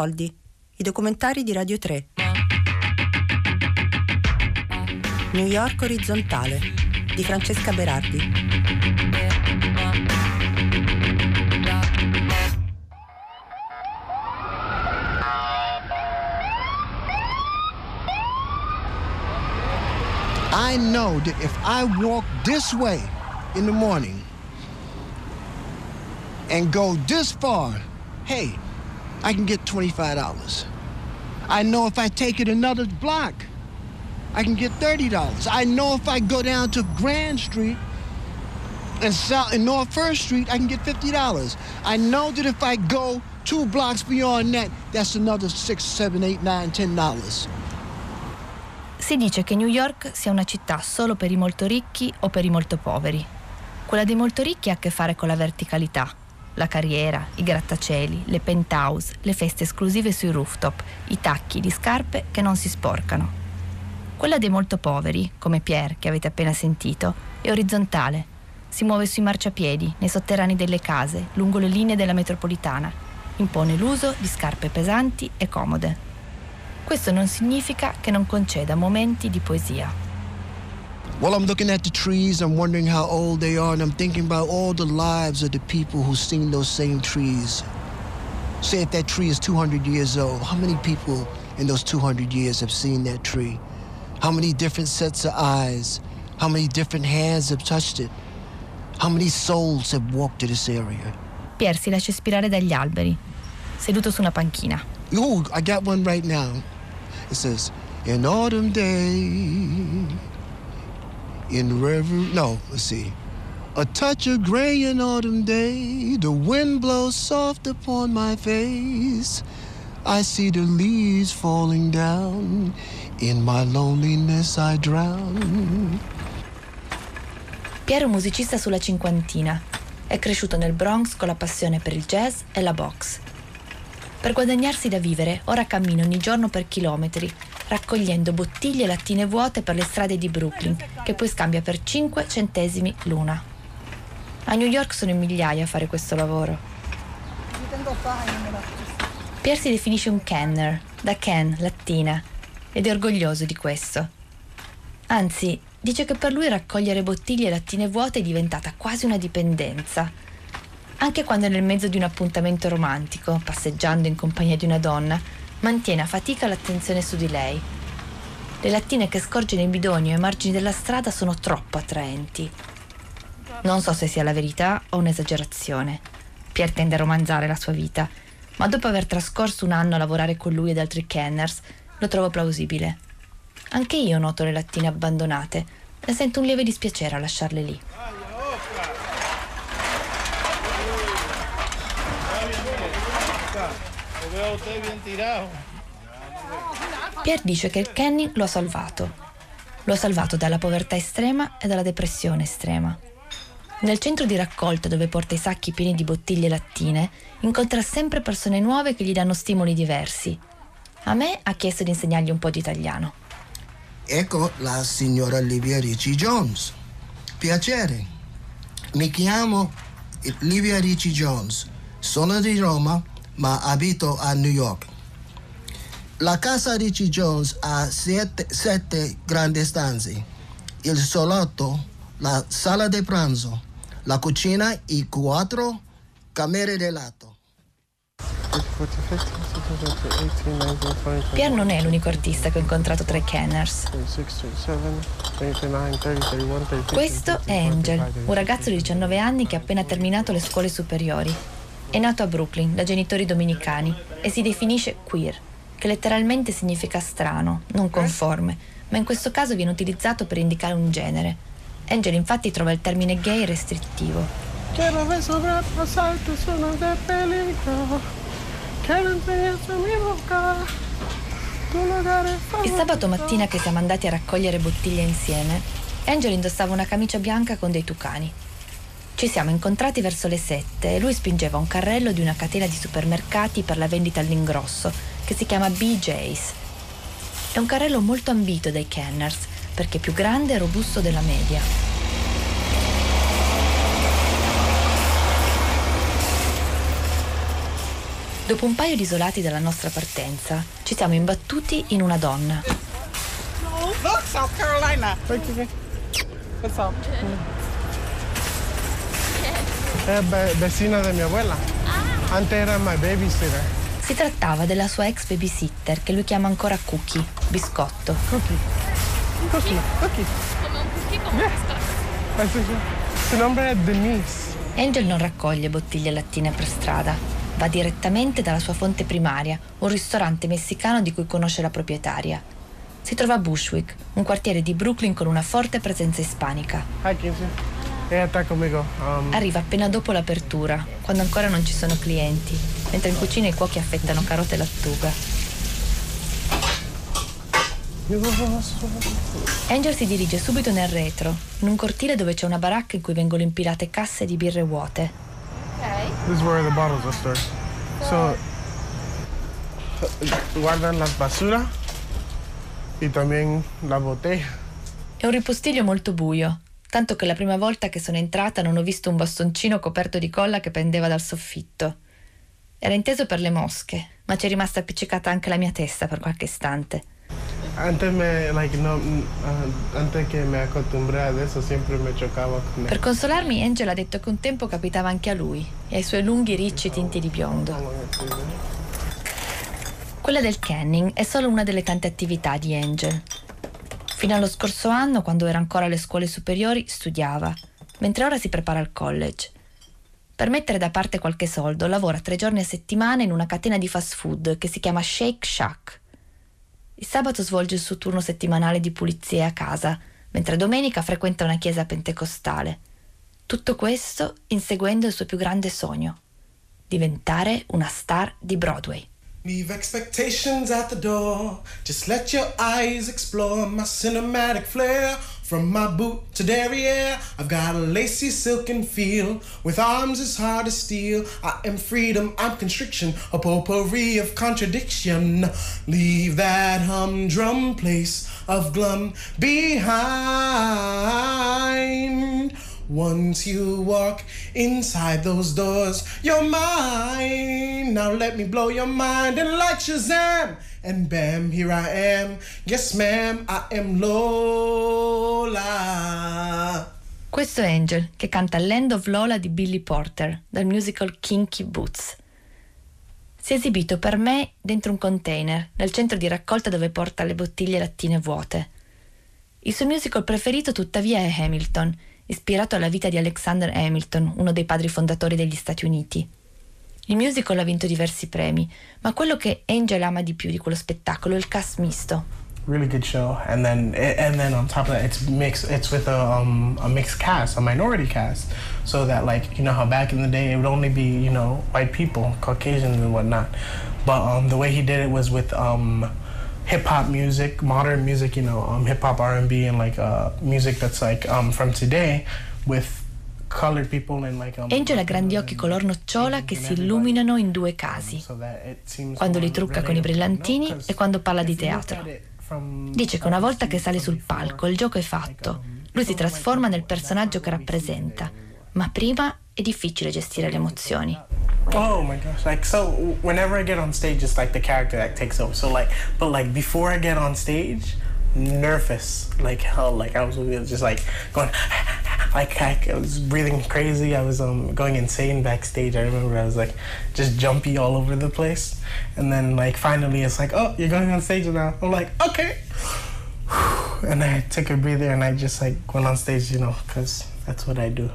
soldi, i documentari di Radio 3. New York orizzontale di Francesca Berardi. I know that if I walk this way in the morning and go this far, hey, I can get $25. I know if I take it another block, I can get $30. I know if I go down to Grand Street and South and North First Street, I can get $50. I know that if I go two blocks beyond that, that's another six, seven, eight, nine, ten dollars. Si dice che New York sia una città solo per i molto ricchi o per i molto poveri. Quella dei molto ricchi ha a che fare con la verticalità, la carriera, i grattacieli, le penthouse, le feste esclusive sui rooftop, i tacchi di scarpe che non si sporcano. Quella dei molto poveri, come Pierre che avete appena sentito, è orizzontale. Si muove sui marciapiedi, nei sotterranei delle case, lungo le linee della metropolitana. Impone l'uso di scarpe pesanti e comode. Questo non significa che non conceda momenti di poesia. While I'm looking at the trees, I'm wondering how old they are, and I'm thinking about all the lives of the people who've seen those same trees. Say if that tree is 200 years old, how many people in those 200 years have seen that tree? How many different sets of eyes? How many different hands have touched it? How many souls have walked to this area? Pierre si lascia ispirare dagli alberi, seduto su una panchina. Ooh, I got one right now. It says, "In autumn day, in river." No, let's see. A touch of gray in autumn day, the wind blows soft upon my face. I see the leaves falling down. In my loneliness I drown. Pierre è un musicista sulla cinquantina. È cresciuto nel Bronx con la passione per il jazz e la box. Per guadagnarsi da vivere, ora cammina ogni giorno per chilometri, raccogliendo bottiglie e lattine vuote per le strade di Brooklyn, che poi scambia per 5 centesimi l'una. A New York sono in migliaia a fare questo lavoro. Pierre si definisce un canner, da can, lattina, ed è orgoglioso di questo. Anzi, dice che per lui raccogliere bottiglie e lattine vuote è diventata quasi una dipendenza. Anche quando nel mezzo di un appuntamento romantico, passeggiando in compagnia di una donna, mantiene a fatica l'attenzione su di lei. Le lattine che scorge nei bidoni o ai margini della strada sono troppo attraenti. Non so se sia la verità o un'esagerazione. Pierre tende a romanzare la sua vita, ma dopo aver trascorso un anno a lavorare con lui ed altri kenners, lo trovo plausibile. Anche io noto le lattine abbandonate e sento un lieve dispiacere a lasciarle lì. Pierre dice che il Kenny lo ha salvato. Lo ha salvato dalla povertà estrema e dalla depressione estrema. Nel centro di raccolta dove porta i sacchi pieni di bottiglie lattine, incontra sempre persone nuove che gli danno stimoli diversi. A me ha chiesto di insegnargli un po' di italiano. Ecco la signora Livia Ricci Jones. Piacere. Mi chiamo Livia Ricci Jones. Sono di Roma, ma abito a New York. La casa Ricci Jones ha sette, sette grandi stanze. Il salotto, la sala di pranzo, la cucina e quattro camere da letto. Pierre non è l'unico artista che ho incontrato tra i Kenners. Questo è Angel, un ragazzo di 19 anni che ha appena terminato le scuole superiori. È nato a Brooklyn da genitori dominicani e si definisce queer, che letteralmente significa strano, non conforme, ma in questo caso viene utilizzato per indicare un genere. Angel infatti trova il termine gay restrittivo. Che l'ave sovrappasato sono del peligro. Il sabato mattina che siamo andati a raccogliere bottiglie insieme, Angel indossava una camicia bianca con dei tucani. Ci siamo incontrati verso le sette e lui spingeva un carrello di una catena di supermercati per la vendita all'ingrosso che si chiama BJ's. È un carrello molto ambito dai Kenners perché è più grande e robusto della media. Dopo un paio di isolati dalla nostra partenza, ci siamo imbattuti in una donna. Look, South Carolina. What's up? È be- vecina di mia abuela. Antes era my babysitter. Si trattava della sua ex babysitter, che lui chiama ancora Cookie, biscotto. Cookie. Cookie. Cookie. Come un cookie come un biscotto. Así que, Su nombre è Denise. Angel non raccoglie bottiglie lattine per strada. Va direttamente dalla sua fonte primaria, un ristorante messicano di cui conosce la proprietaria. Si trova a Bushwick, un quartiere di Brooklyn con una forte presenza ispanica. Hi, Ella está conmigo. Um, Arriva appena dopo l'apertura, quando ancora non ci sono clienti, mentre in cucina i cuochi affettano carote e lattuga. Angel si dirige subito nel retro, in un cortile dove c'è una baracca in cui vengono impilate casse di birre vuote. This is where the bottles are stored. So, guardan las basura y también la botella. È un ripostiglio molto buio, tanto che la prima volta che sono entrata non ho visto un bastoncino coperto di colla che pendeva dal soffitto. Era inteso per le mosche, ma ci è rimasta appiccicata anche la mia testa per qualche istante. Antes me, like, no, mm, ah, me Per consolarmi, Angel ha detto che un tempo capitava anche a lui e ai suoi lunghi ricci tinti di biondo. Quella del canning è solo una delle tante attività di Angel. Fino allo scorso anno, quando era ancora alle scuole superiori, studiava, mentre ora si prepara al college. Per mettere da parte qualche soldo, lavora tre giorni a settimana in una catena di fast food che si chiama Shake Shack. Il sabato svolge il suo turno settimanale di pulizie a casa, mentre domenica frequenta una chiesa pentecostale. Tutto questo inseguendo il suo più grande sogno, diventare una star di Broadway. Leave expectations at the door. Just let your eyes explore my cinematic flair. From my boot to derriere, I've got a lacy silken feel. With arms as hard as steel, I am freedom, I'm constriction, a potpourri of contradiction. Leave that humdrum place of glum behind. Once you walk inside those doors, you're mine. Now let me blow your mind and like Shazam. And bam, here I am. Yes, ma'am, I am Lola. Questo è Angel, che canta Land of Lola di Billy Porter, dal musical Kinky Boots. Si è esibito per me dentro un container, nel centro di raccolta dove porta le bottiglie lattine vuote. Il suo musical preferito tuttavia è Hamilton, ispirato alla vita di Alexander Hamilton, uno dei padri fondatori degli Stati Uniti. Il musical ha vinto diversi premi, ma quello che Angel ama di più di quello spettacolo è il cast misto. Really good show, and then and then on top of that, it's mixed. It's with a um, a mixed cast, a minority cast, so that like you know how back in the day it would only be you know white people, Caucasians and whatnot, but um, the way he did it was with um, hip hop music, modern music, you know, um, hip hop, R and B, and like uh, music that's like um, from today, with colored people and like. Um, Angel ha grandi occhi color nocciola che si illuminano in due casi, quando li trucca con i brillantini e quando parla di teatro. Dice che una volta che sale sul palco il gioco è fatto, lui si trasforma nel personaggio che rappresenta, ma prima è difficile gestire le emozioni. Oh my gosh! Like so, whenever I get on stage, it's like the character that takes over. So like, but like before I get on stage, nervous like hell. Like I was just like going, like I, was breathing crazy. I was um going insane backstage. I remember I was like just jumpy all over the place, and then like finally it's like, oh, you're going on stage now. I'm like, okay. And I took a breather and I just like went on stage, you know, because that's what I do.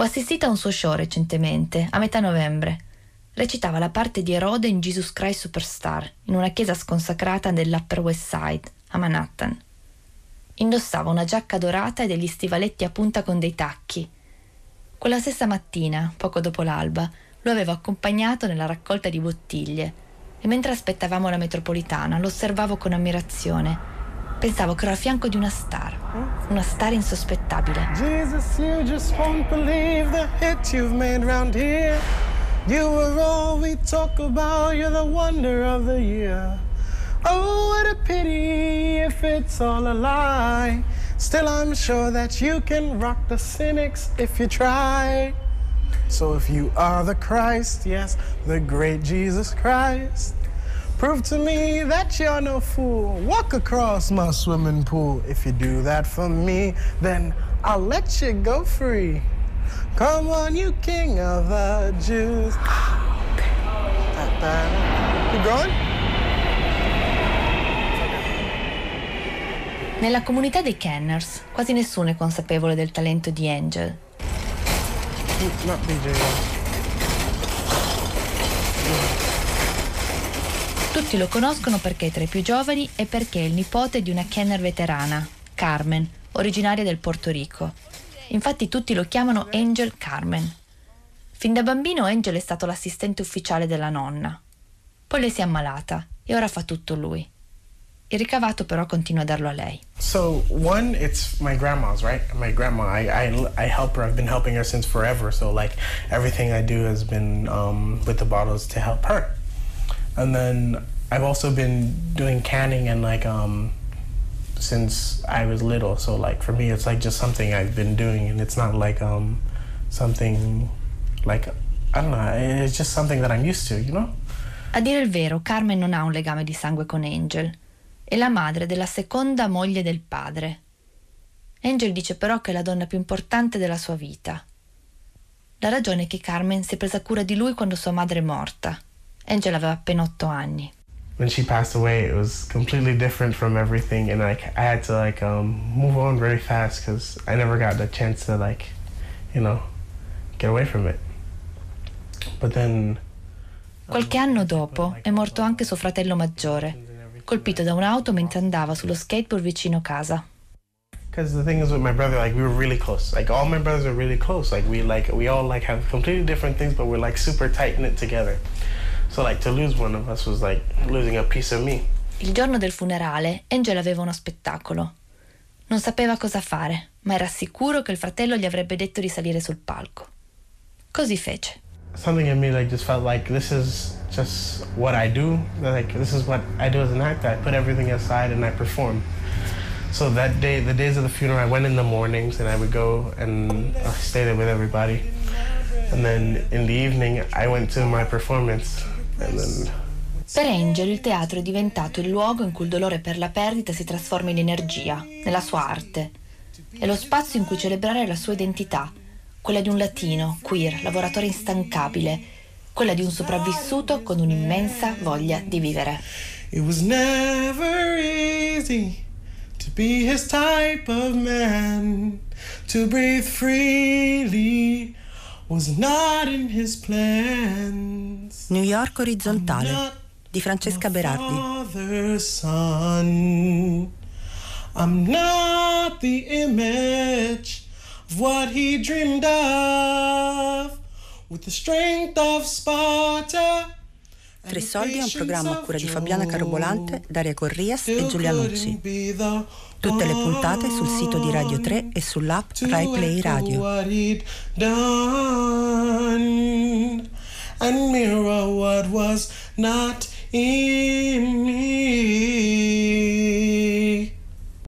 Ho assistito a un suo show recentemente, a metà novembre. Recitava la parte di Erode in Jesus Christ Superstar, in una chiesa sconsacrata dell'Upper West Side, a Manhattan. Indossava una giacca dorata e degli stivaletti a punta con dei tacchi. Quella stessa mattina, poco dopo l'alba, lo avevo accompagnato nella raccolta di bottiglie e mentre aspettavamo la metropolitana lo osservavo con ammirazione. Pensavo che ero a fianco di una star, una star insospettabile. Jesus, you just won't believe the hit you've made round here. You were all we talk about, you're the wonder of the year. Oh, what a pity if it's all a lie. Still, I'm sure that you can rock the cynics if you try. So if you are the Christ, yes, the great Jesus Christ, prove to me that you're no fool. Walk across my swimming pool. If you do that for me, then I'll let you go free. Come on, you king of the Jews. Keep going? Nella comunità dei Kenners quasi nessuno è consapevole del talento di Angel. Tutti lo conoscono perché è tra i più giovani e perché è il nipote di una Kenner veterana, Carmen, originaria del Porto Rico. Infatti tutti lo chiamano Angel Carmen. Fin da bambino Angel è stato l'assistente ufficiale della nonna. Poi lei si è ammalata e ora fa tutto lui. Il ricavato però continua a darlo a lei. So one, it's my grandma's, right? My grandma, I, I, I help her. I've been helping her since forever. So like everything I do has been um, with the bottles to help her. And then I've also been doing canning and like um, since I was little. So like for me, it's like just something I've been doing, and it's not like um, something like I don't know. It's just something that I'm used to, you know. A dire il vero, Carmen non ha un legame di sangue con Angel. È la madre della seconda moglie del padre. Angel dice però che è la donna più importante della sua vita. La ragione è che Carmen si è presa cura di lui quando sua madre è morta. Angel aveva appena otto anni. When she passed away, it was completely different from everything, and like I had to like um, move on very fast because I never got the chance to like, you know, get away from it. But then Qualche anno dopo è morto anche suo fratello maggiore, colpito da un'auto mentre andava sullo skateboard vicino casa. Because the thing is with my brother, like we were really close. Like all my brothers are really close. Like we like we all like have completely different things, but we're like super tight knit together. So like to lose one of us was like losing a piece of me. Il giorno del funerale, Angel aveva uno spettacolo. Non sapeva cosa fare, ma era sicuro che il fratello gli avrebbe detto di salire sul palco. Così fece. Something in me like just felt like this is just what I do. Like this is what I do as an actor. I put everything aside and I perform. So that day, the days of the funeral, I went in the mornings and I would go and I stay there with everybody. And then in the evening, I went to my performance. Per Angel il teatro è diventato il luogo in cui il dolore per la perdita si trasforma in energia, nella sua arte. È lo spazio in cui celebrare la sua identità, quella di un latino, queer, lavoratore instancabile, quella di un sopravvissuto con un'immensa voglia di vivere. It was never easy to be his type of man. To breathe freely New York orizzontale di Francesca Berardi. Son. I'm not the image of what he dreamed of. With the strength of Sparta. Tre soldi è un programma a cura di Fabiana. Carobolante, Daria Corrias e Giulia the Tutte le puntate sul sito di Radio 3 e sull'app Rai Play Radio. And mirror what was not in me.